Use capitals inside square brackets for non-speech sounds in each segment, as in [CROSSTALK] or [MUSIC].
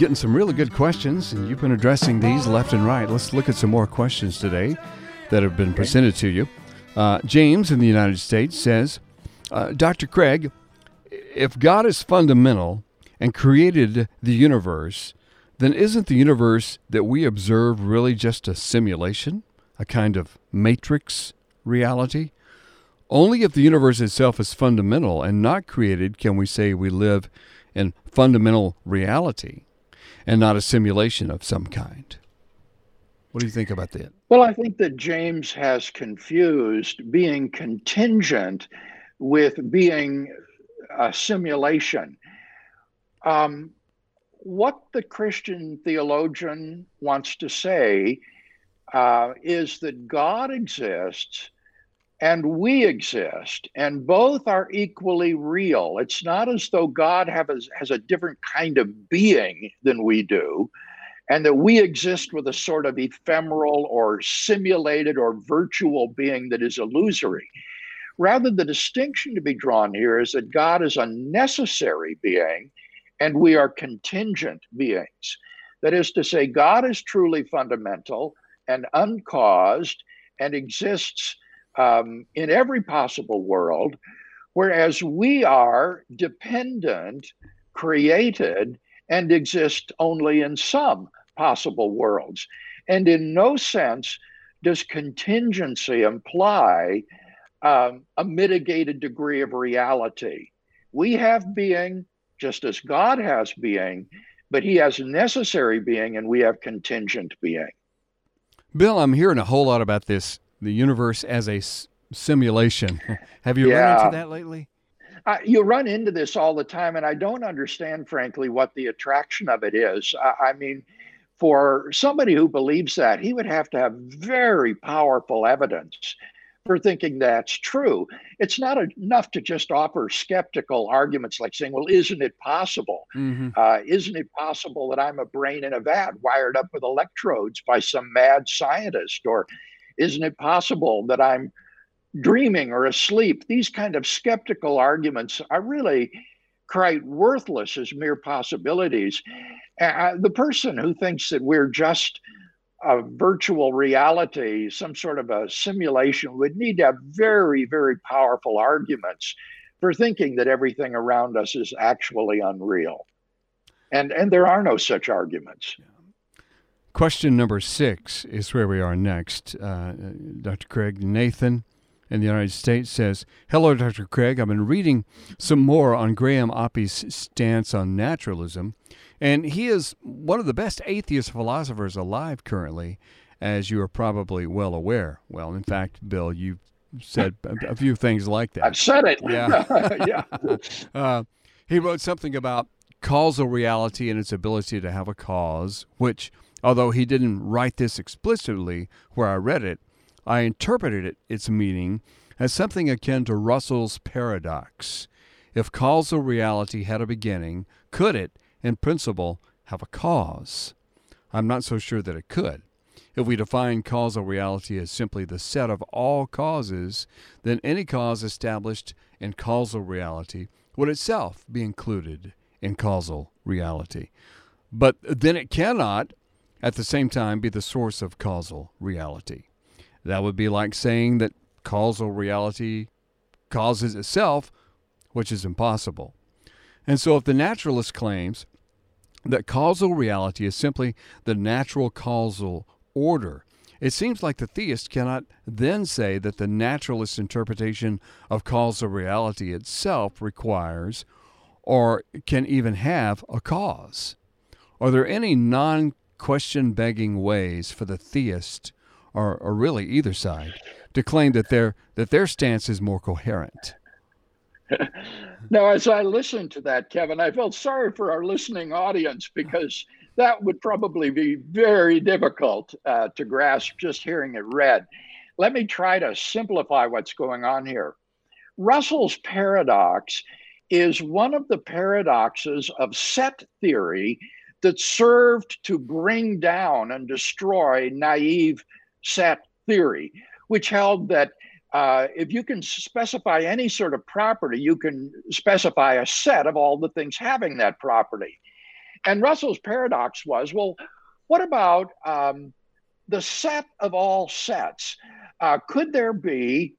getting some really good questions, and you've been addressing these left and right. Let's look at some more questions today that have been presented to you. Uh, James in the United States says, uh, Dr. Craig, if God is fundamental and created the universe, then isn't the universe that we observe really just a simulation, a kind of matrix reality? Only if the universe itself is fundamental and not created can we say we live in fundamental reality and not a simulation of some kind. What do you think about that? Well, I think that James has confused being contingent with being a simulation. Um, what the Christian theologian wants to say uh, is that God exists and we exist, and both are equally real. It's not as though God have a, has a different kind of being than we do, and that we exist with a sort of ephemeral or simulated or virtual being that is illusory. Rather, the distinction to be drawn here is that God is a necessary being and we are contingent beings. That is to say, God is truly fundamental and uncaused and exists um, in every possible world, whereas we are dependent, created, and exist only in some possible worlds. And in no sense does contingency imply um, a mitigated degree of reality. We have being just as God has being, but he has necessary being and we have contingent being. Bill, I'm hearing a whole lot about this the universe as a s- simulation. [LAUGHS] Have you yeah. run into that lately? Uh, you run into this all the time, and I don't understand, frankly, what the attraction of it is. I mean, for somebody who believes that, he would have to have very powerful evidence for thinking that's true. It's not enough to just offer skeptical arguments like saying, well, isn't it possible? Mm-hmm. Uh, isn't it possible that I'm a brain in a vat wired up with electrodes by some mad scientist? Or isn't it possible that I'm dreaming or asleep? These kind of skeptical arguments are really quite worthless as mere possibilities. Uh, the person who thinks that we're just a virtual reality, some sort of a simulation, would need to have very, very powerful arguments for thinking that everything around us is actually unreal. And, and there are no such arguments. Question number six is where we are next. Uh, Dr. Craig Nathan in the United States says, Hello, Dr. Craig. I've been reading some more on Graham Oppy's stance on naturalism, and he is one of the best atheist philosophers alive currently, as you are probably well aware. Well, in fact, Bill, you've said a, few things like that. I've said it. Yeah. [LAUGHS] yeah. [LAUGHS] Uh, he wrote something about causal reality and its ability to have a cause, which Although he didn't write this explicitly where I read it, I interpreted it, its meaning as something akin to Russell's paradox. If causal reality had a beginning, could it, in principle, have a cause? I'm not so sure that it could. If we define causal reality as simply the set of all causes, then any cause established in causal reality would itself be included in causal reality. But then it cannot, at the same time be the source of causal reality. That would be like saying that causal reality causes itself, which is impossible. And so, if the naturalist claims that causal reality is simply the natural causal order, it seems like the theist cannot then say that the naturalist interpretation of causal reality itself requires or can even have a cause. Are there any non question begging ways for the theist, or, or really either side, to claim that their, that their stance is more coherent. [LAUGHS] now, as I listened to that, Kevin, I felt sorry for our listening audience because that would probably be very difficult uh, to grasp just hearing it read. Let me try to simplify what's going on here. Russell's paradox is one of the paradoxes of set theory that served to bring down and destroy naive set theory, which held that uh, if you can specify any sort of property, you can specify a set of all the things having that property. And Russell's paradox was well, what about um, the set of all sets? Uh, could there be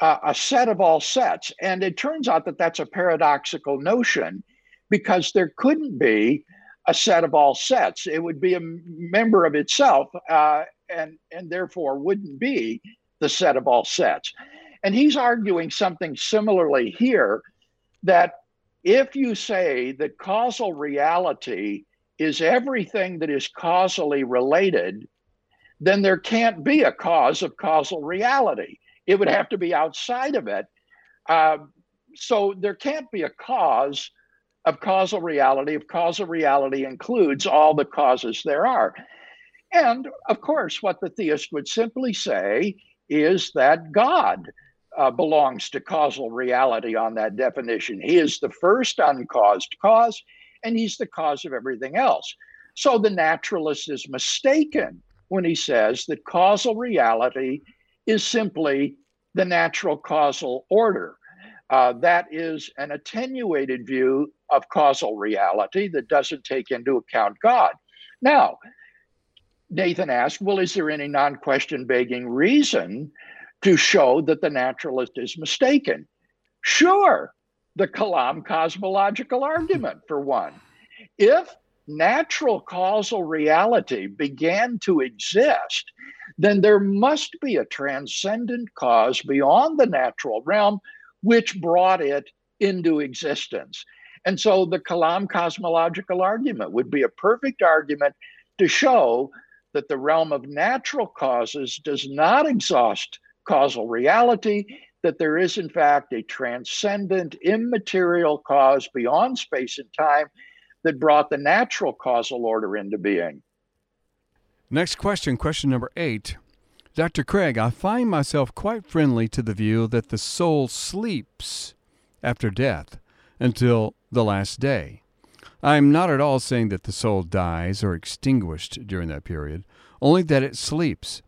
uh, a set of all sets? And it turns out that that's a paradoxical notion because there couldn't be a set of all sets. It would be a member of itself uh, and, and therefore wouldn't be the set of all sets. And he's arguing something similarly here that if you say that causal reality is everything that is causally related, then there can't be a cause of causal reality. It would have to be outside of it. Uh, so there can't be a cause of causal reality if causal reality includes all the causes there are. And of course, what the theist would simply say is that God uh, belongs to causal reality on that definition. He is the first uncaused cause, and he's the cause of everything else. So the naturalist is mistaken when he says that causal reality is simply the natural causal order. Uh, that is an attenuated view of causal reality that doesn't take into account God. Now, Nathan asked, well, is there any non question begging reason to show that the naturalist is mistaken? Sure, the Kalam cosmological argument, for one. If natural causal reality began to exist, then there must be a transcendent cause beyond the natural realm which brought it into existence. And so the Kalam cosmological argument would be a perfect argument to show that the realm of natural causes does not exhaust causal reality, that there is, in fact, a transcendent, immaterial cause beyond space and time that brought the natural causal order into being. Next question, question number eight. Dr. Craig, I find myself quite friendly to the view that the soul sleeps after death until the last day. I am not at all saying that the soul dies or extinguished during that period, only that it sleeps.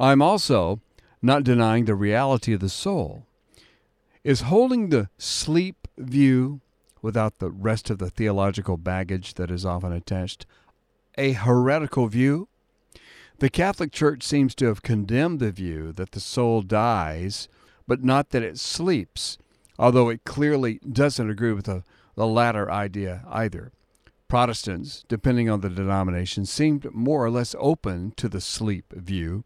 I am also not denying the reality of the soul. Is holding the sleep view, without the rest of the theological baggage that is often attached, a heretical view? The Catholic Church seems to have condemned the view that the soul dies, but not that it sleeps, although it clearly doesn't agree with the, the latter idea either. Protestants, depending on the denomination, seemed more or less open to the sleep view.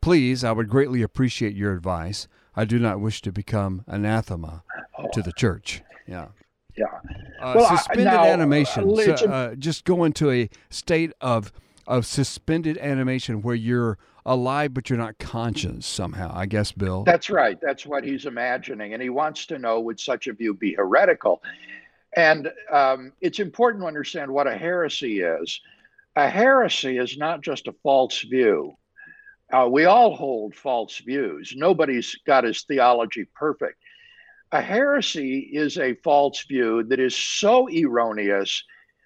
Please, I would greatly appreciate your advice. I do not wish to become anathema to the church. Yeah. Yeah. Uh, well, suspended now, animation. Uh, so, uh, just go into a state of of suspended animation where you're alive but you're not conscious somehow i guess bill. That's right. That's what he's imagining and he wants to know would such a view be heretical? And um, it's important to understand what a heresy is. A heresy is not just a false view. Uh, we all hold false views. Nobody's got his theology perfect a heresy is a false view that is so erroneous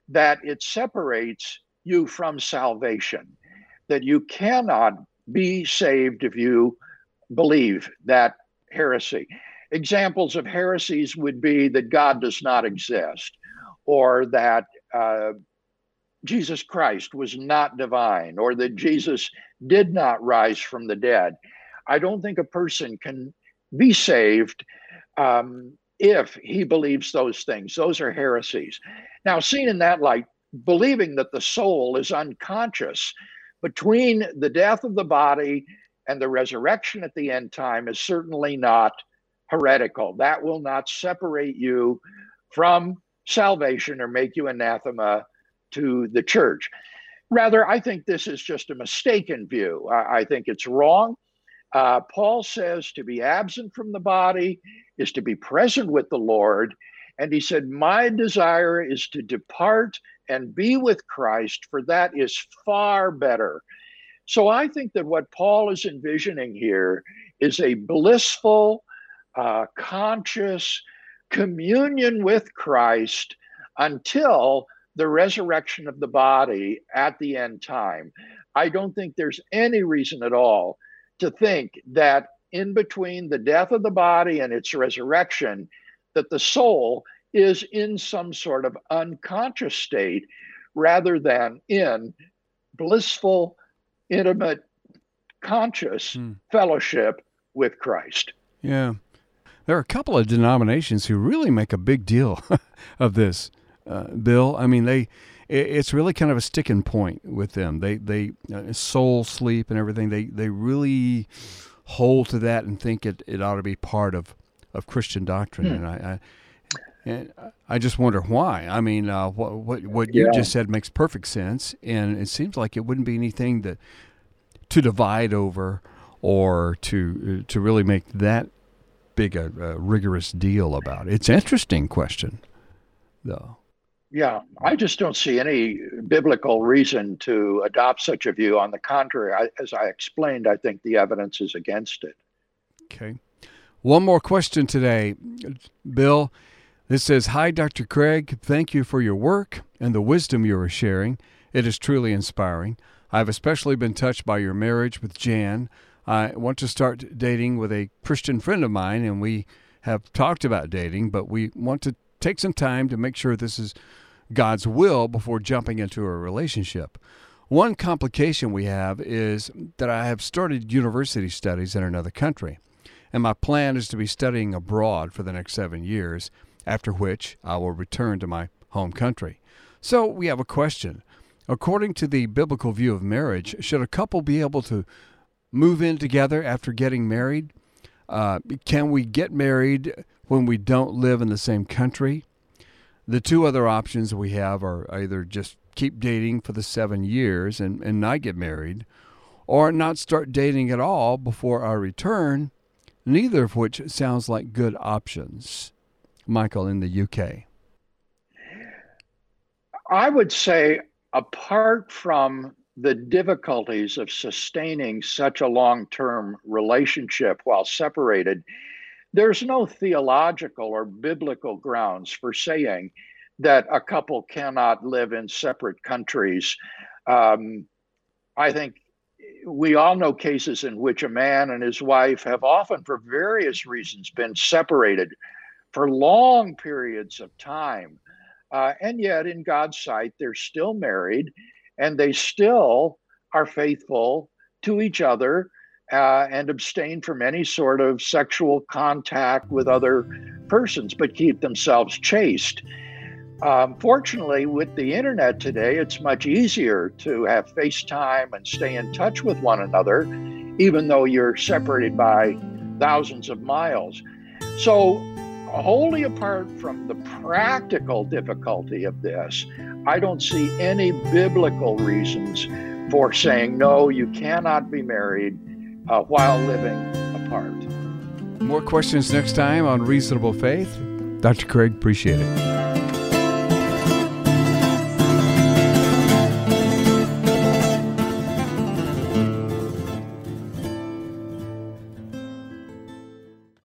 that it separates you from salvation, that you cannot be saved if you believe that heresy. Examples of heresies would be that God does not exist, or that uh, Jesus Christ was not divine, or that Jesus did not rise from the dead. I don't think a person can be saved um, if he believes those things. Those are heresies. Now, seen in that light, believing that the soul is unconscious between the death of the body and the resurrection at the end time is certainly not heretical. That will not separate you from salvation or make you anathema to the church. Rather, I think this is just a mistaken view. I, I think it's wrong. Uh, Paul says to be absent from the body is to be present with the Lord. And he said, My desire is to depart and be with Christ, for that is far better. So I think that what Paul is envisioning here is a blissful, uh, conscious communion with Christ until the resurrection of the body at the end time. I don't think there's any reason at all to think that in between the death of the body and its resurrection, that the soul is in some sort of unconscious state rather than in blissful, intimate, conscious hmm. fellowship with Christ. Yeah. There are a couple of denominations who really make a big deal [LAUGHS] of this, uh, Bill. I mean, they it's really kind of a sticking point with them. They they uh, soul sleep and everything. They they really hold to that and think it, it ought to be part of, of Christian doctrine. Hmm. And I, I and I just wonder why. I mean, uh, what what, what you yeah. just said makes perfect sense, and it seems like it wouldn't be anything that to divide over or to to really make that big a, a rigorous deal about. It's interesting question, though. Yeah, I just don't see any biblical reason to adopt such a view. On the contrary, I, as I explained, I think the evidence is against it. Okay. One more question today, Bill. This says Hi, Dr. Craig. Thank you for your work and the wisdom you are sharing. It is truly inspiring. I've especially been touched by your marriage with Jan. I want to start dating with a Christian friend of mine, and we have talked about dating, but we want to take some time to make sure this is God's will before jumping into a relationship. One complication we have is that I have started university studies in another country, and my plan is to be studying abroad for the next seven years, after which I will return to my home country. So we have a question. According to the biblical view of marriage, should a couple be able to move in together after getting married? Uh, can we get married when we don't live in the same country? The two other options we have are either just keep dating for the seven years and, and not get married, or not start dating at all before our return, neither of which sounds like good options. Michael in the UK. I would say, apart from the difficulties of sustaining such a long term relationship while separated, there's no theological or biblical grounds for saying that a couple cannot live in separate countries. Um, I think we all know cases in which a man and his wife have often, for various reasons, been separated for long periods of time. Uh, and yet, in God's sight, they're still married and they still are faithful to each other uh, and abstain from any sort of sexual contact with other persons, but keep themselves chaste. Um, fortunately, with the internet today, it's much easier to have FaceTime and stay in touch with one another, even though you're separated by thousands of miles. So, wholly apart from the practical difficulty of this, I don't see any biblical reasons for saying, no, you cannot be married uh, while living apart. More questions next time on Reasonable Faith. Dr. Craig, appreciate it.